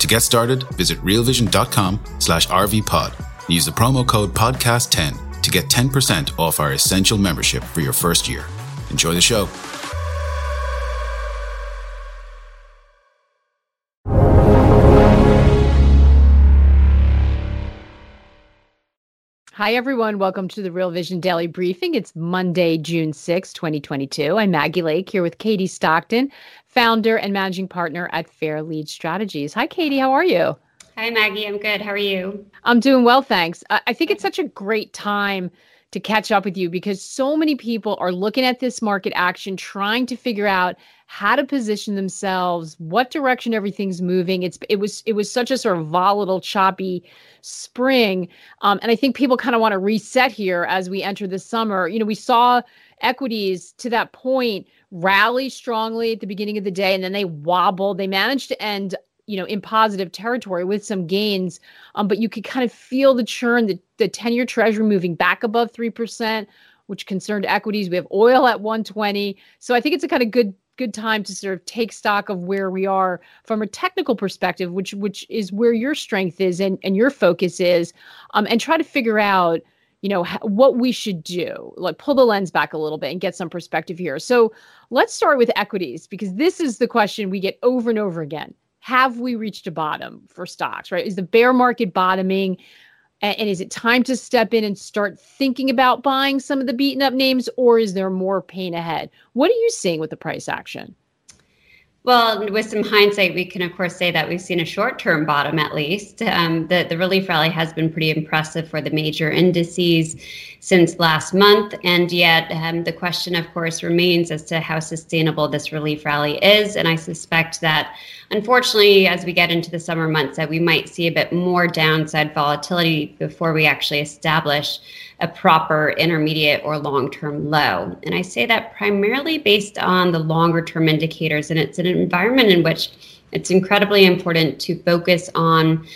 To get started, visit realvision.com slash rvpod and use the promo code podcast10 to get 10% off our essential membership for your first year. Enjoy the show. Hi, everyone. Welcome to the Real Vision Daily Briefing. It's Monday, June 6, 2022. I'm Maggie Lake here with Katie Stockton, founder and managing partner at Fairlead Strategies. Hi, Katie. How are you? Hi, Maggie. I'm good. How are you? I'm doing well, thanks. I think it's such a great time to catch up with you because so many people are looking at this market action, trying to figure out how to position themselves, what direction everything's moving. It's it was it was such a sort of volatile, choppy spring, um, and I think people kind of want to reset here as we enter the summer. You know, we saw equities to that point rally strongly at the beginning of the day, and then they wobbled. They managed to end you know in positive territory with some gains um, but you could kind of feel the churn the, the 10 year treasury moving back above 3% which concerned equities we have oil at 120 so i think it's a kind of good good time to sort of take stock of where we are from a technical perspective, which which is where your strength is and, and your focus is, um, and try to figure out, you know, what we should do. Like pull the lens back a little bit and get some perspective here. So let's start with equities because this is the question we get over and over again. Have we reached a bottom for stocks? Right? Is the bear market bottoming? And, and is it time to step in and start thinking about buying some of the beaten up names, or is there more pain ahead? What are you seeing with the price action? Well, with some hindsight, we can of course say that we've seen a short-term bottom at least. Um, the the relief rally has been pretty impressive for the major indices since last month, and yet um, the question, of course, remains as to how sustainable this relief rally is. And I suspect that, unfortunately, as we get into the summer months, that we might see a bit more downside volatility before we actually establish a proper intermediate or long term low. And I say that primarily based on the longer term indicators. And it's an environment in which it's incredibly important to focus on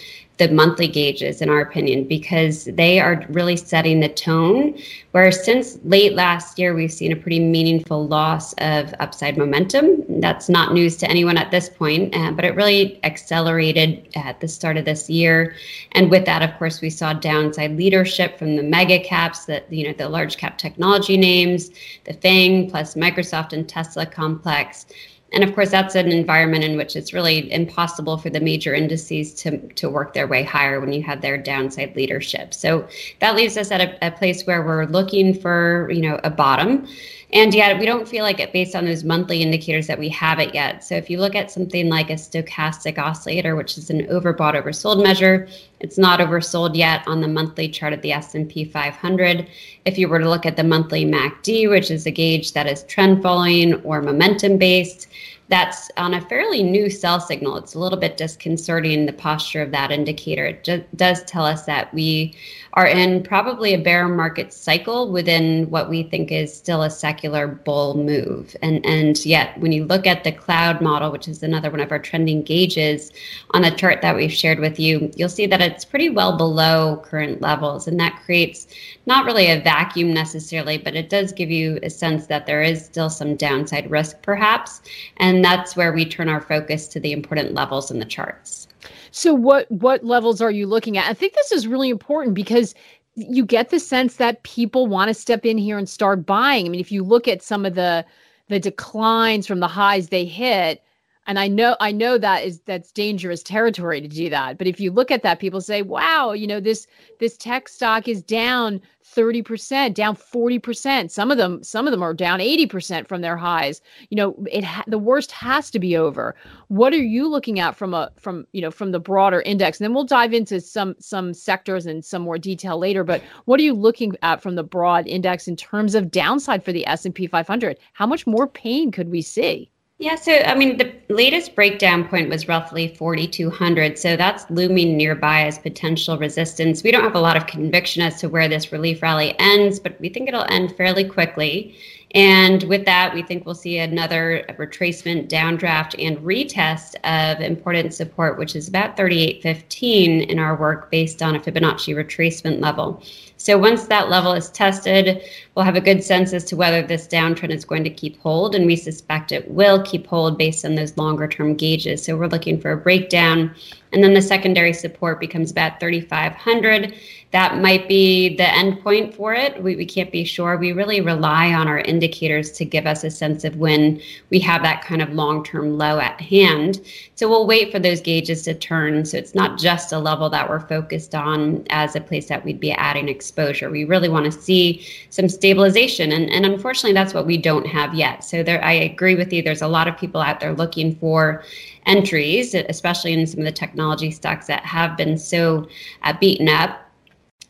the monthly gauges, in our opinion, because they are really setting the tone. Where since late last year, we've seen a pretty meaningful loss of upside momentum. That's not news to anyone at this point, uh, but it really accelerated at the start of this year. And with that, of course, we saw downside leadership from the mega caps, that you know, the large cap technology names, the FANG plus Microsoft and Tesla complex. And of course, that's an environment in which it's really impossible for the major indices to, to work their way higher when you have their downside leadership. So that leaves us at a, a place where we're looking for, you know, a bottom. And yet we don't feel like it based on those monthly indicators that we have it yet. So if you look at something like a stochastic oscillator, which is an overbought oversold measure, it's not oversold yet on the monthly chart of the S&P 500. If you were to look at the monthly MACD, which is a gauge that is trend following or momentum based, that's on a fairly new sell signal. It's a little bit disconcerting, the posture of that indicator. It ju- does tell us that we are in probably a bear market cycle within what we think is still a secular bull move. And, and yet, when you look at the cloud model, which is another one of our trending gauges on the chart that we've shared with you, you'll see that it's pretty well below current levels. And that creates not really a vacuum necessarily, but it does give you a sense that there is still some downside risk, perhaps. And that's where we turn our focus to the important levels in the charts. So what what levels are you looking at? I think this is really important because you get the sense that people want to step in here and start buying. I mean, if you look at some of the the declines from the highs they hit, and i know i know that is that's dangerous territory to do that. But if you look at that people say wow you know this this tech stock is down 30% down 40% some of them some of them are down 80% from their highs. You know it ha- the worst has to be over. What are you looking at from a from you know from the broader index? And then we'll dive into some some sectors and some more detail later but what are you looking at from the broad index in terms of downside for the S&P 500 how much more pain could we see yeah, so I mean, the latest breakdown point was roughly 4,200. So that's looming nearby as potential resistance. We don't have a lot of conviction as to where this relief rally ends, but we think it'll end fairly quickly. And with that, we think we'll see another retracement, downdraft, and retest of important support, which is about 38.15 in our work based on a Fibonacci retracement level. So once that level is tested, we'll have a good sense as to whether this downtrend is going to keep hold, and we suspect it will keep hold based on those longer term gauges. So we're looking for a breakdown, and then the secondary support becomes about 3,500 that might be the end point for it. We, we can't be sure. We really rely on our indicators to give us a sense of when we have that kind of long term low at hand. So we'll wait for those gauges to turn. So it's not just a level that we're focused on as a place that we'd be adding exposure. We really want to see some stabilization. And, and unfortunately, that's what we don't have yet. So there, I agree with you. There's a lot of people out there looking for entries, especially in some of the technology stocks that have been so uh, beaten up.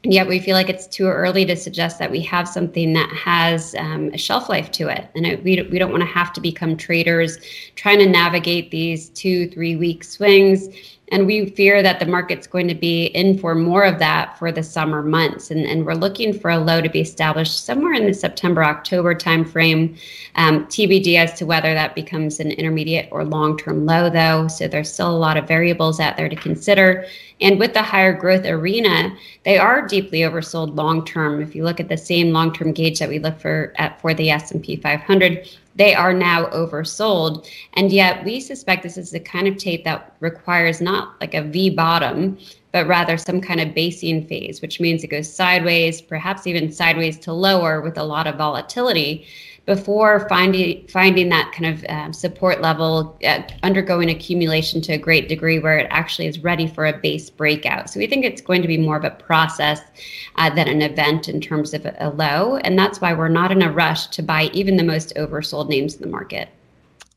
And yet we feel like it's too early to suggest that we have something that has um, a shelf life to it. And it, we, we don't want to have to become traders trying to navigate these two three week swings and we fear that the market's going to be in for more of that for the summer months. And, and we're looking for a low to be established somewhere in the September, October timeframe. Um, TBD as to whether that becomes an intermediate or long term low, though. So there's still a lot of variables out there to consider. And with the higher growth arena, they are deeply oversold long term. If you look at the same long term gauge that we look for at for the S&P 500, they are now oversold. And yet we suspect this is the kind of tape that requires not like a V bottom, but rather some kind of basing phase, which means it goes sideways, perhaps even sideways to lower with a lot of volatility before finding finding that kind of um, support level, uh, undergoing accumulation to a great degree where it actually is ready for a base breakout. So we think it's going to be more of a process uh, than an event in terms of a, a low, and that's why we're not in a rush to buy even the most oversold names in the market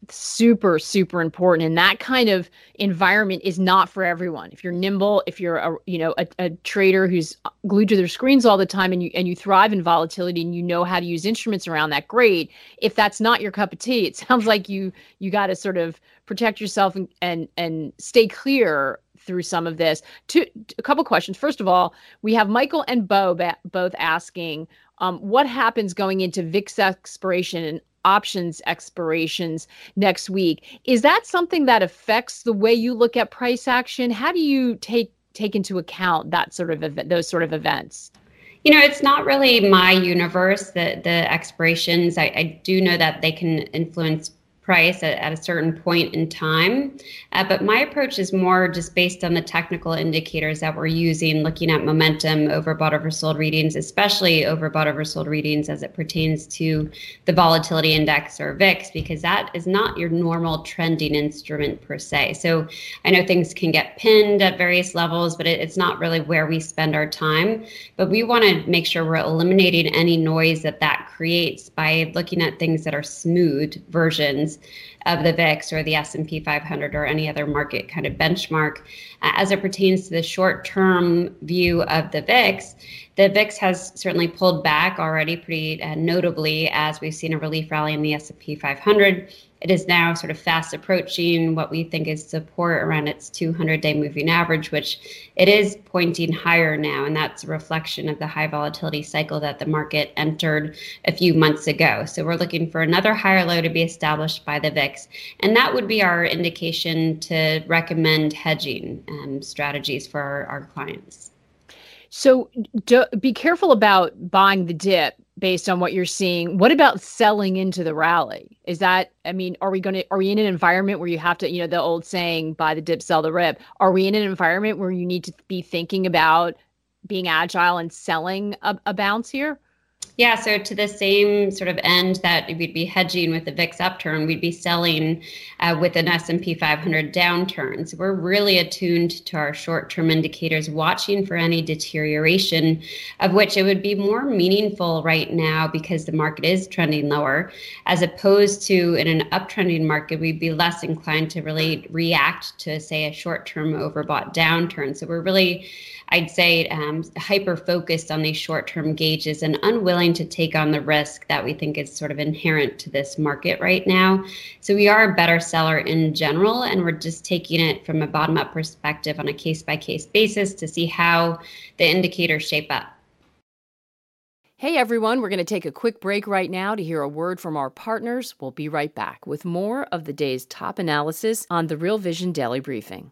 super super important and that kind of environment is not for everyone. If you're nimble if you're a you know a, a, trader who's glued to their screens all the time and you and you thrive in volatility and you know how to use instruments around that great. If that's not your cup of tea it sounds like you you got to sort of protect yourself and and and stay clear through some of this. Two a couple questions. First of all we have michael and bo ba- both asking um, what happens going into VIX expiration and options expirations next week. Is that something that affects the way you look at price action? How do you take take into account that sort of event, those sort of events? You know, it's not really my universe, the the expirations. I, I do know that they can influence price at, at a certain point in time. Uh, but my approach is more just based on the technical indicators that we're using, looking at momentum, overbought, oversold readings, especially overbought, oversold readings as it pertains to the volatility index or VIX, because that is not your normal trending instrument per se. So I know things can get pinned at various levels, but it, it's not really where we spend our time. But we want to make sure we're eliminating any noise that that creates by looking at things that are smooth versions of the VIX or the S&P 500 or any other market kind of benchmark. Uh, as it pertains to the short-term view of the VIX, the VIX has certainly pulled back already pretty uh, notably as we've seen a relief rally in the S&P 500 it is now sort of fast approaching what we think is support around its 200 day moving average, which it is pointing higher now. And that's a reflection of the high volatility cycle that the market entered a few months ago. So we're looking for another higher low to be established by the VIX. And that would be our indication to recommend hedging um, strategies for our, our clients. So do, be careful about buying the dip based on what you're seeing. What about selling into the rally? Is that I mean, are we going to are we in an environment where you have to, you know, the old saying buy the dip sell the rip. Are we in an environment where you need to be thinking about being agile and selling a, a bounce here? Yeah, so to the same sort of end that we'd be hedging with the VIX upturn, we'd be selling uh, with an S&P 500 downturn. So we're really attuned to our short-term indicators, watching for any deterioration, of which it would be more meaningful right now because the market is trending lower, as opposed to in an uptrending market, we'd be less inclined to really react to, say, a short-term overbought downturn. So we're really I'd say um, hyper focused on these short term gauges and unwilling to take on the risk that we think is sort of inherent to this market right now. So we are a better seller in general, and we're just taking it from a bottom up perspective on a case by case basis to see how the indicators shape up. Hey everyone, we're going to take a quick break right now to hear a word from our partners. We'll be right back with more of the day's top analysis on the Real Vision Daily Briefing.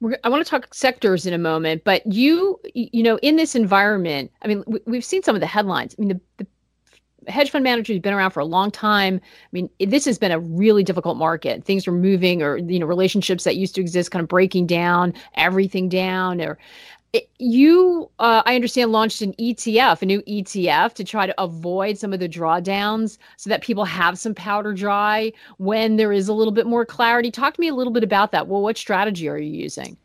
We're, I want to talk sectors in a moment, but you, you know, in this environment, I mean, we, have seen some of the headlines. I mean, the, the hedge fund managers have been around for a long time. I mean, this has been a really difficult market. Things are moving, or you know, relationships that used to exist kind of breaking down, everything down, or you, uh, I understand, launched an ETF, a new ETF to try to avoid some of the drawdowns so that people have some powder dry when there is a little bit more clarity. Talk to me a little bit about that. Well, what strategy are you using?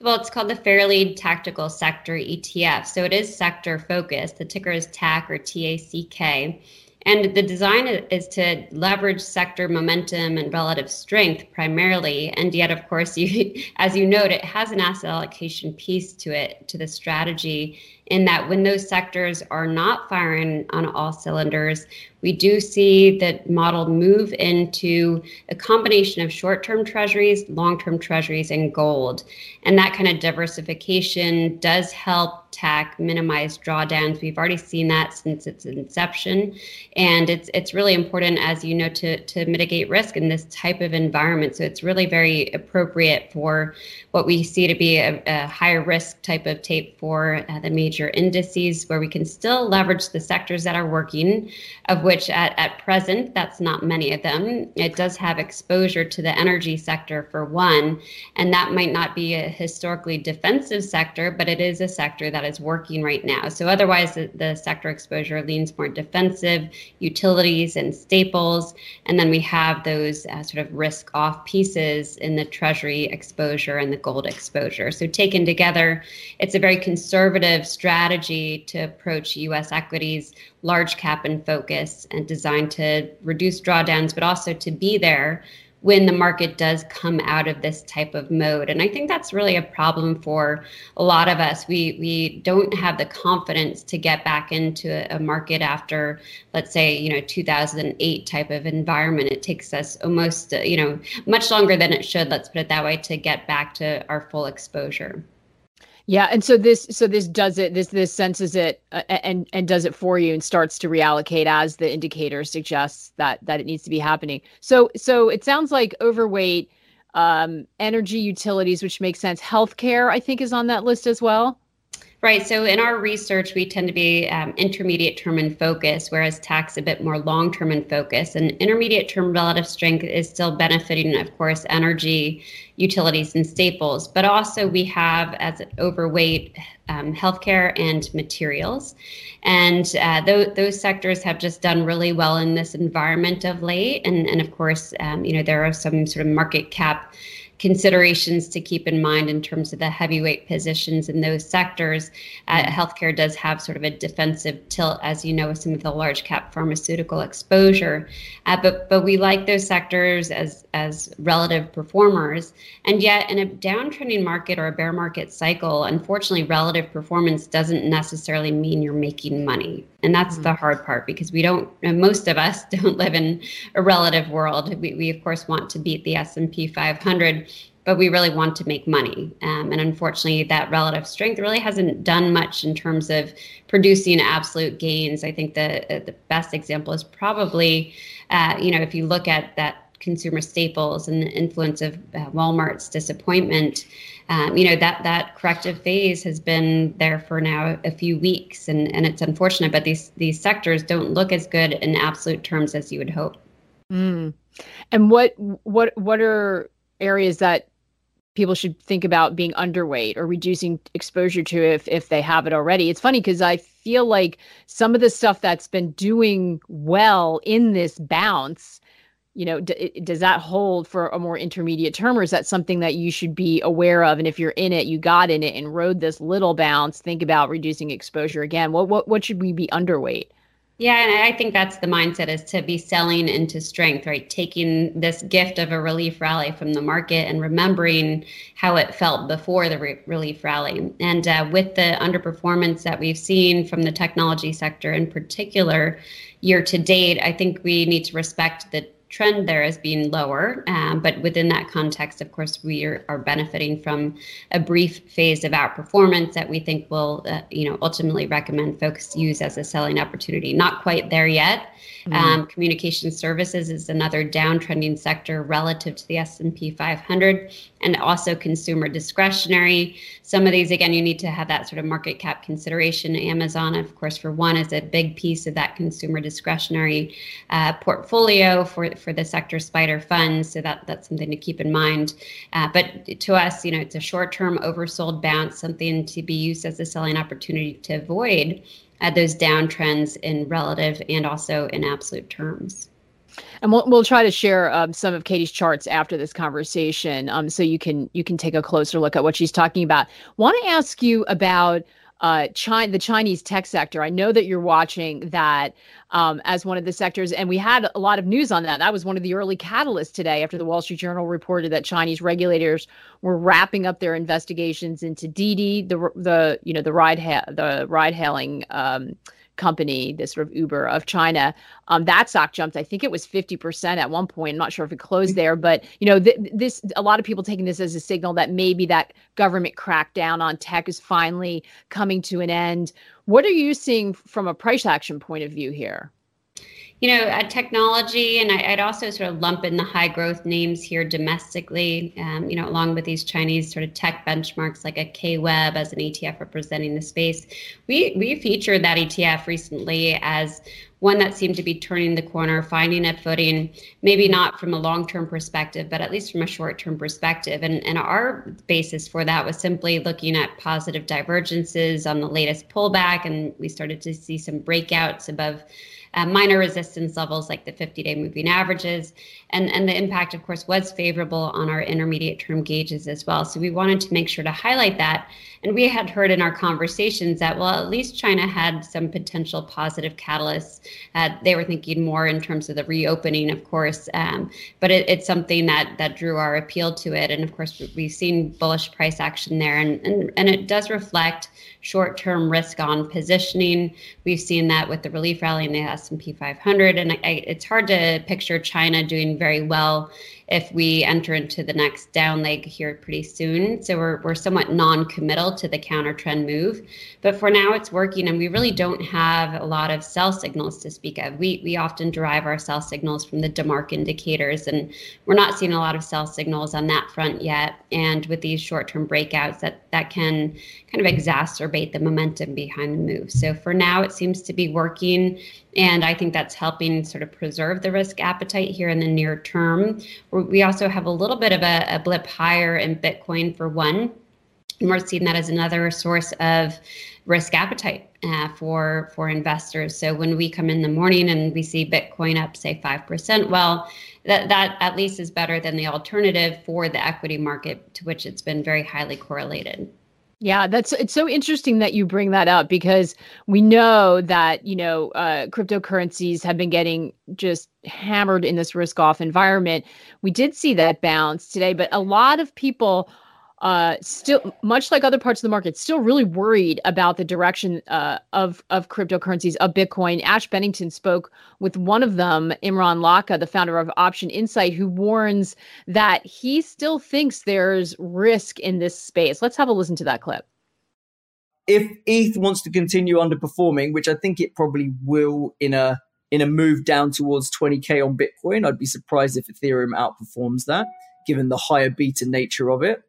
Well, it's called the Fairlead Tactical Sector ETF. So it is sector focused. The ticker is TAC or TACK. And the design is to leverage sector momentum and relative strength primarily. And yet, of course, you, as you note, it has an asset allocation piece to it, to the strategy, in that when those sectors are not firing on all cylinders, we do see the model move into a combination of short term treasuries, long term treasuries, and gold. And that kind of diversification does help TAC minimize drawdowns. We've already seen that since its inception. And it's it's really important, as you know, to, to mitigate risk in this type of environment. So it's really very appropriate for what we see to be a, a higher risk type of tape for uh, the major indices, where we can still leverage the sectors that are working, of which at, at present, that's not many of them. It does have exposure to the energy sector for one, and that might not be a historically defensive sector, but it is a sector that is working right now. So otherwise, the, the sector exposure leans more defensive, utilities and staples, and then we have those uh, sort of risk off pieces in the treasury exposure and the gold exposure. So taken together, it's a very conservative strategy to approach U.S. equities, large cap and focus, and designed to reduce drawdowns, but also to be there when the market does come out of this type of mode. And I think that's really a problem for a lot of us. We we don't have the confidence to get back into a, market after, let's say, you know, 2008 type of environment. It takes us almost, uh, you know, much longer than it should. Let's put it that way to get back to our full exposure. Yeah, and so this so this does it this this senses it uh, and and does it for you and starts to reallocate as the indicator suggests that that it needs to be happening. So so it sounds like overweight um, energy utilities, which makes sense. Healthcare, I think, is on that list as well. Right. So in our research, we tend to be um, intermediate term in focus, whereas TAC's a bit more long term in focus. And intermediate term relative strength is still benefiting, of course, energy, utilities, and staples. But also, we have as overweight um, healthcare and materials. And uh, th- those sectors have just done really well in this environment of late. And, and of course, um, you know, there are some sort of market cap considerations to keep in mind in terms of the heavyweight positions in those sectors. Uh, healthcare does have sort of a defensive tilt, as you know, with some of the large cap pharmaceutical exposure. Uh, but but we like those sectors as as relative performers. And yet, in a downtrending market or a bear market cycle, unfortunately, relative performance doesn't necessarily mean you're making money. And that's mm-hmm. the hard part because we don't. Most of us don't live in a relative world. We, we of course want to beat the S and P 500 but we really want to make money. Um, and unfortunately, that relative strength really hasn't done much in terms of producing absolute gains. I think the the best example is probably, uh, you know, if you look at that consumer staples and the influence of uh, Walmart's disappointment, um, you know that that corrective phase has been there for now a few weeks, and and it's unfortunate. But these these sectors don't look as good in absolute terms as you would hope. Mm. And what what what are areas that people should think about being underweight or reducing exposure to if if they have it already. It's funny because I feel like some of the stuff that's been doing well in this bounce, you know, d- does that hold for a more intermediate term, or is that something that you should be aware of? And if you're in it, you got in it and rode this little bounce, think about reducing exposure again. What what what should we be underweight? Yeah, and I think that's the mindset is to be selling into strength, right? Taking this gift of a relief rally from the market and remembering how it felt before the re- relief rally. And uh, with the underperformance that we've seen from the technology sector in particular year to date, I think we need to respect the trend there as being lower. Um, but within that context, of course, we are, are, benefiting from a brief phase of outperformance that we think will, uh, you know, ultimately recommend folks use as a selling opportunity. Not quite there yet. Mm-hmm. Um, communication services is another downtrending sector relative to the S&P 500 and also consumer discretionary. Some of these, again, you need to have that sort of market cap consideration. Amazon, of course, for one, is a big piece of that consumer discretionary uh, portfolio for, for the sector spider funds. So that, that's something to keep in mind. Uh, but to us, you know, it's a short-term oversold bounce, something to be used as a selling opportunity to avoid at those downtrends in relative and also in absolute terms. And we'll we'll try to share um, some of Katie's charts after this conversation, um, so you can you can take a closer look at what she's talking about. Want to ask you about uh, China, the Chinese tech sector. I know that you're watching that um, as one of the sectors, and we had a lot of news on that. That was one of the early catalysts today after the Wall Street Journal reported that Chinese regulators were wrapping up their investigations into Didi, the the you know the ride ha- the ride hailing um, company, this sort of Uber of China, um, that stock jumped. I think it was 50% at one point. I'm not sure if it closed mm-hmm. there, but you know, th- this a lot of people taking this as a signal that maybe that government crackdown on tech is finally coming to an end. What are you seeing from a price action point of view here? You know, uh, technology, and I, would also sort of lump in the high growth names here domestically, um, you know, along with these Chinese sort of tech benchmarks like a KWEB as an ETF representing the space. We, we featured that ETF recently as one that seemed to be turning the corner, finding a footing, maybe not from a long term perspective, but at least from a short term perspective. And, and our basis for that was simply looking at positive divergences on the latest pullback. And we started to see some breakouts above uh, minor resistance levels like the 50 day moving averages. And, and the impact, of course, was favorable on our intermediate term gauges as well. So we wanted to make sure to highlight that. And we had heard in our conversations that, well, at least China had some potential positive catalysts. Uh, they were thinking more in terms of the reopening, of course, um, but it, it's something that that drew our appeal to it. And of course, we've seen bullish price action there, and and, and it does reflect short-term risk on positioning. We've seen that with the relief rally in the S&P 500, and I, I, it's hard to picture China doing very well if we enter into the next down leg here pretty soon. So we're, we're somewhat non-committal to the counter trend move. But for now it's working and we really don't have a lot of sell signals to speak of. We we often derive our sell signals from the DeMark indicators and we're not seeing a lot of sell signals on that front yet. And with these short-term breakouts that that can kind of exacerbate the momentum behind the move. So for now it seems to be working and I think that's helping sort of preserve the risk appetite here in the near term. We also have a little bit of a, a blip higher in Bitcoin for one. And we're seeing that as another source of risk appetite uh, for for investors. So when we come in the morning and we see Bitcoin up, say five percent, well, that that at least is better than the alternative for the equity market, to which it's been very highly correlated. Yeah, that's it's so interesting that you bring that up because we know that you know uh, cryptocurrencies have been getting just hammered in this risk off environment. We did see that bounce today, but a lot of people uh, still much like other parts of the market, still really worried about the direction uh, of of cryptocurrencies of Bitcoin. Ash Bennington spoke with one of them, Imran Lakha, the founder of Option Insight, who warns that he still thinks there's risk in this space. Let's have a listen to that clip. If ETH wants to continue underperforming, which I think it probably will in a in a move down towards 20k on Bitcoin. I'd be surprised if Ethereum outperforms that, given the higher beta nature of it.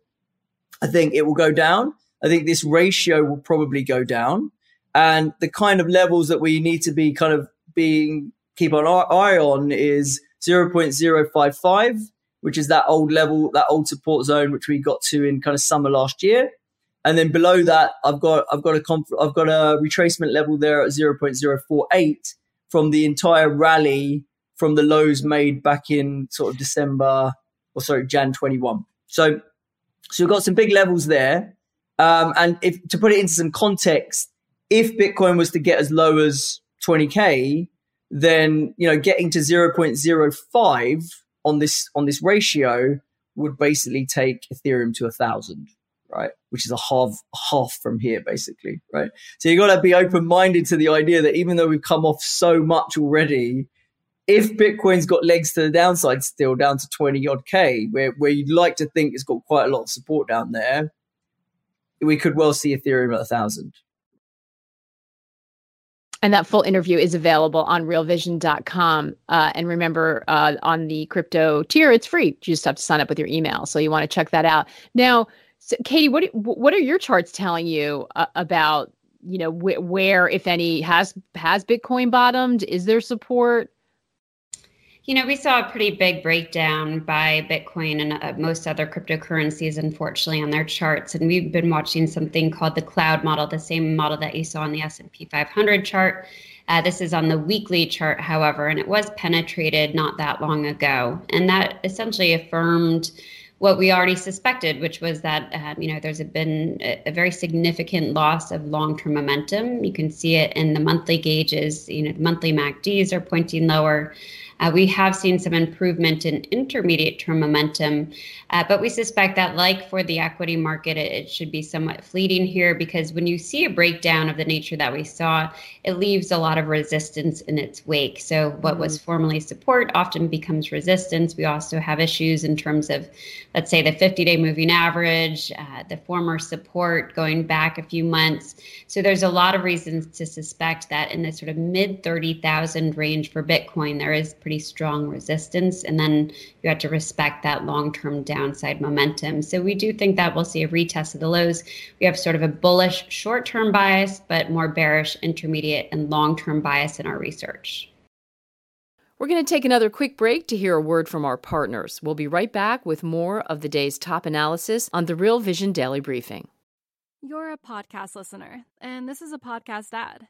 I think it will go down. I think this ratio will probably go down. And the kind of levels that we need to be kind of being keep an eye on is 0.055, which is that old level, that old support zone, which we got to in kind of summer last year. And then below that, I've got I've got a conf- I've got a retracement level there at 0.048 from the entire rally from the lows made back in sort of December or sorry Jan 21. So so we've got some big levels there. Um, and if to put it into some context, if Bitcoin was to get as low as 20k, then you know getting to 0.05 on this on this ratio would basically take Ethereum to a thousand, right? Which is a half half from here, basically, right? So you've got to be open minded to the idea that even though we've come off so much already, if Bitcoin's got legs to the downside still down to 20 odd K, where, where you'd like to think it's got quite a lot of support down there, we could well see Ethereum at a thousand. And that full interview is available on realvision.com. Uh, and remember, uh, on the crypto tier, it's free. You just have to sign up with your email. So you want to check that out. Now, so Katie, what what are your charts telling you uh, about you know wh- where, if any, has has Bitcoin bottomed? Is there support? You know, we saw a pretty big breakdown by Bitcoin and uh, most other cryptocurrencies, unfortunately, on their charts. And we've been watching something called the cloud model, the same model that you saw on the S&P 500 chart. Uh, this is on the weekly chart, however, and it was penetrated not that long ago. And that essentially affirmed what we already suspected, which was that uh, you know there's been a, a, very significant loss of long-term momentum. You can see it in the monthly gauges. You know, the monthly MACDs are pointing lower. Uh, we have seen some improvement in intermediate term momentum, uh, but we suspect that, like for the equity market, it, it, should be somewhat fleeting here because when you see a breakdown of the nature that we saw, it leaves a lot of resistance in its wake. So, what mm-hmm. was formerly support often becomes resistance. We also have issues in terms of, let's say, the 50 day moving average, uh, the former support going back a few months. So, there's a lot of reasons to suspect that in the sort of mid 30,000 range for Bitcoin, there is pretty strong resistance. And then you have to respect that long term downside momentum. So we do think that we'll see a retest of the lows. We have sort of a bullish short term bias, but more bearish intermediate and long term bias in our research. We're going to take another quick break to hear a word from our partners. We'll be right back with more of the day's top analysis on the Real Vision Daily Briefing. You're a podcast listener, and this is a podcast ad.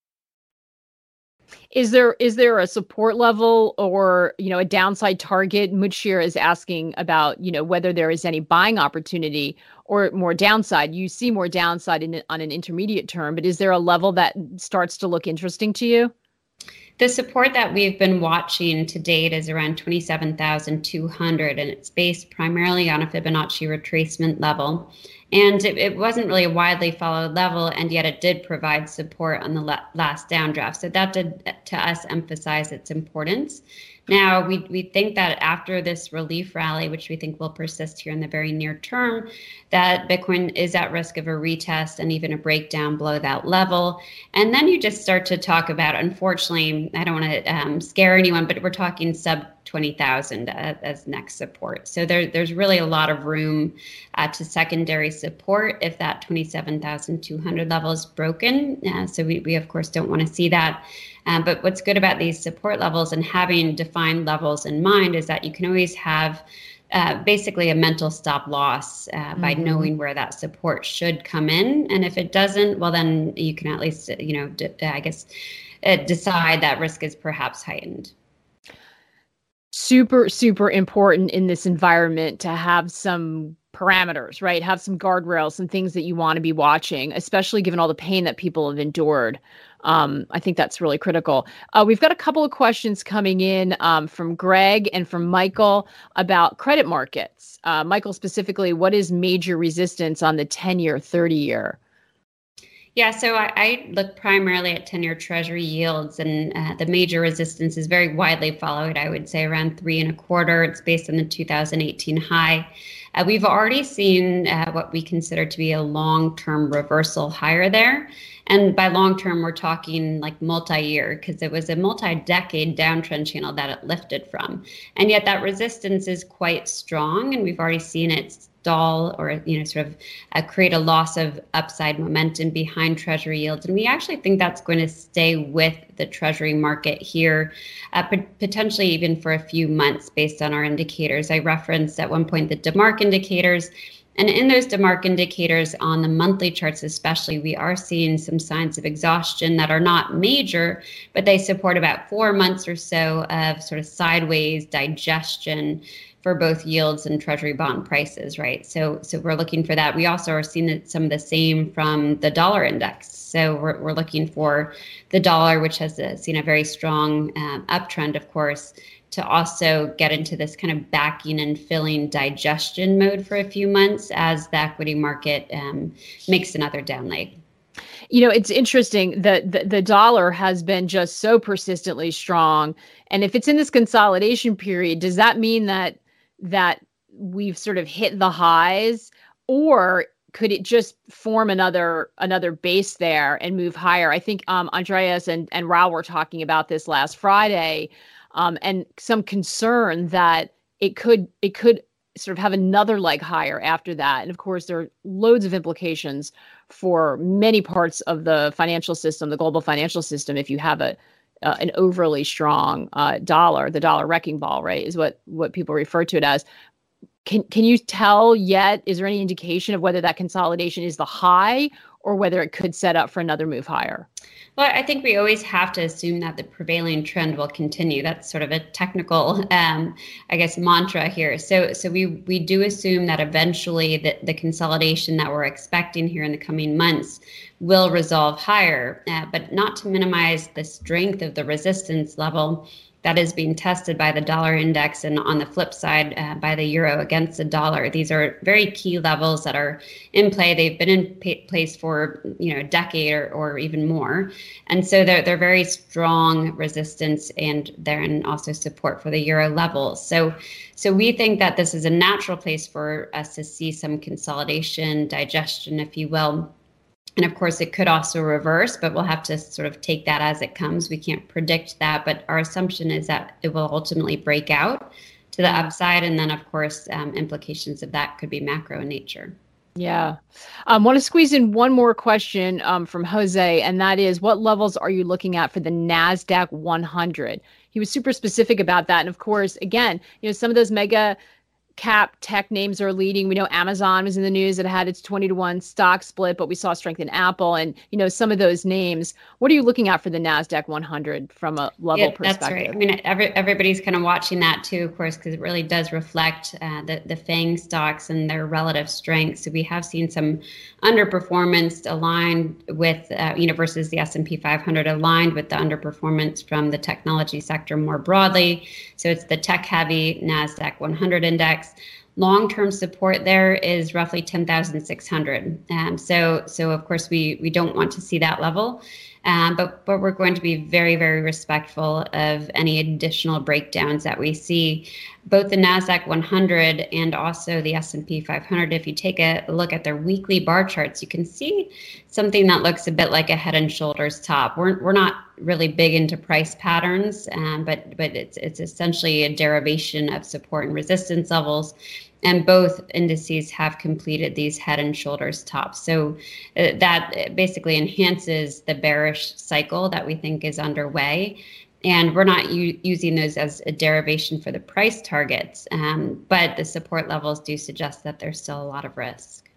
Is there is there a support level or you know a downside target? Mudshir is asking about you know whether there is any buying opportunity or more downside. You see more downside in, on an intermediate term, but is there a level that starts to look interesting to you? The support that we've been watching to date is around 27,200, and it's based primarily on a Fibonacci retracement level. And it, it, wasn't really a widely followed level, and yet it did provide support on the la- last downdraft. So that did, to us, emphasize its importance. Now, we, we think that after this relief rally, which we think will persist here in the very near term, that Bitcoin is at risk of a retest and even a breakdown below that level. And then you just start to talk about, unfortunately, I don't want to um, scare anyone, but we're talking sub 20,000 uh, as next support. So there, there's really a lot of room uh, to secondary support if that 27,200 level is broken. Uh, so we, we, of course, don't want to see that. Um, but what's good about these support levels and having defined levels in mind is that you can always have uh, basically a mental stop loss uh, mm-hmm. by knowing where that support should come in. And if it doesn't, well, then you can at least, you know, d- I guess, uh, decide that risk is perhaps heightened super super important in this environment to have some parameters right? Have some guardrails some things that you want to be watching especially given all the pain that people have endured. Um, i think that's really critical. Uh, we've got a couple of questions coming in um, from greg and from michael about credit markets. Uh, michael specifically what is major resistance on the 10 year 30 year Yeah, so I, I look primarily at 10 year Treasury yields, and uh, the major resistance is very widely followed. I would say around three and a quarter. It's based on the 2018 high. Uh, we've already seen uh, what we consider to be a long term reversal higher there. And by long term, we're talking like multi year because it was a multi decade downtrend channel that it lifted from. And yet that resistance is quite strong, and we've already seen it stall or you know sort of uh, create a loss of upside momentum behind treasury yields. And we actually think that's going to stay with the treasury market here uh, potentially even for a few months based on our indicators. I referenced at one point the DeMark indicators. And in those DeMark indicators on the monthly charts, especially, we are seeing some signs of exhaustion that are not major, but they support about four months or so of sort of sideways digestion for both yields and treasury bond prices, right? So, so we're looking for that. We also are seeing some of the same from the dollar index. So we're, we're looking for the dollar, which has a, seen a very strong um, uptrend, of course, to also get into this kind of backing and filling digestion mode for a few months as the equity market um, makes another down leg. You know, it's interesting that the, the dollar has been just so persistently strong. And if it's in this consolidation period, does that mean that that we've sort of hit the highs or could it just form another another base there and move higher? I think um, Andreas and and Raoul were talking about this last Friday, um, and some concern that it could it could sort of have another leg higher after that. And of course, there are loads of implications for many parts of the financial system, the global financial system, if you have a uh, an overly strong uh, dollar, the dollar wrecking ball, right, is what what people refer to it as. Can can you tell yet? Is there any indication of whether that consolidation is the high or whether it could set up for another move higher? Well, I think we always have to assume that the prevailing trend will continue. That's sort of a technical, um, I guess, mantra here. So, so we we do assume that eventually the, the consolidation that we're expecting here in the coming months will resolve higher, uh, but not to minimize the strength of the resistance level that is being tested by the dollar index. And on the flip side uh, by the euro against the dollar these are very key levels that are in play. They've been in p- place for you know a decade or, or even more. And so they're, they're very strong resistance and they're also support for the euro levels so so we think that this is a natural place for us to see some consolidation digestion if you will and of course, it could also reverse, but we'll have to sort of take that as it comes. We can't predict that, but our assumption is that it will ultimately break out to the upside. And then, of course, um, implications of that could be macro in nature. Yeah. I um, want to squeeze in one more question um, from Jose, and that is what levels are you looking at for the NASDAQ 100? He was super specific about that. And of course, again, you know, some of those mega cap tech names are leading. We know Amazon was in the news; it had its twenty to one stock split, but we saw strength in Apple and you know some of those names. What are you looking at for the Nasdaq 100 from a level yeah, perspective? That's right. I mean, every, everybody's kind of watching that too, of course, because it really does reflect uh, the the Fang stocks and their relative strength. So we have seen some underperformance aligned with uh, you know versus the S and P 500 aligned with the underperformance from the technology sector more broadly. So it's the tech heavy Nasdaq 100 index long-term support there is roughly 10,600. Um, so, so of course we we don't want to see that level, um, but but we're going to be very very respectful of any additional breakdowns that we see, both the Nasdaq 100 and also the S&P 500. If you take a look at their weekly bar charts, you can see something that looks a bit like a head and shoulders top. We're we're not really big into price patterns, um, but but it's it's essentially a derivation of support and resistance levels, and both indices have completed these head and shoulders tops. So uh, that basically enhances the bearish cycle that we think is underway. And we're not u- using those as a derivation for the price targets, um, but the support levels do suggest that there's still a lot of risk.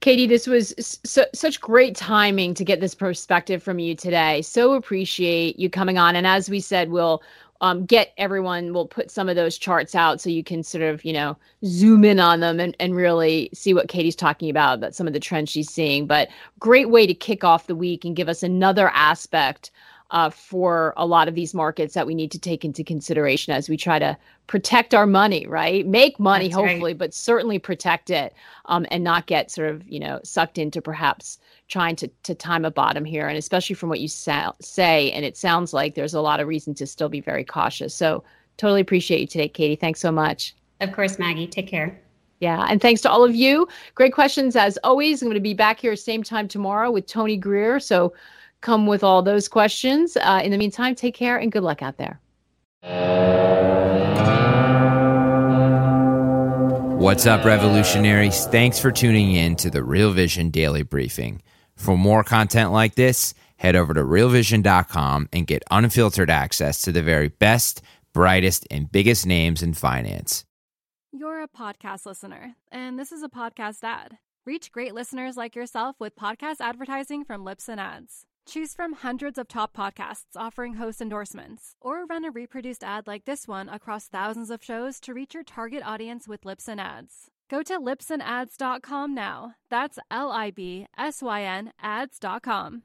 Katie, this was su- such great timing to get this perspective from you today. So appreciate you coming on. And as we said, we'll um, get everyone, we'll put some of those charts out so you can sort of, you know, zoom in on them and, and really see what Katie's talking about, about some of the trends she's seeing. But great way to kick off the week and give us another aspect uh, for a lot of these markets that we need to take into consideration as we try to protect our money, right? Make money, That's hopefully, right. but certainly protect it um, and not get sort of, you know, sucked into perhaps trying to, to time a bottom here. And especially from what you sa- say, and it sounds like there's a lot of reason to still be very cautious. So totally appreciate you today, Katie. Thanks so much. Of course, Maggie. Take care. Yeah, and thanks to all of you. Great questions as always. I'm going to be back here same time tomorrow with Tony Greer. So come with all those questions. Uh, in the meantime, take care and good luck out there. What's up, revolutionaries? Thanks for tuning in to the Real Vision Daily Briefing. For more content like this, head over to realvision.com and get unfiltered access to the very best, brightest, and biggest names in finance. You're a podcast listener, and this is a podcast ad. Reach great listeners like yourself with podcast advertising from Libsyn Ads. Choose from hundreds of top podcasts offering host endorsements, or run a reproduced ad like this one across thousands of shows to reach your target audience with Libsyn Ads. Go to libsynads.com now. That's L I B S Y N ads.com.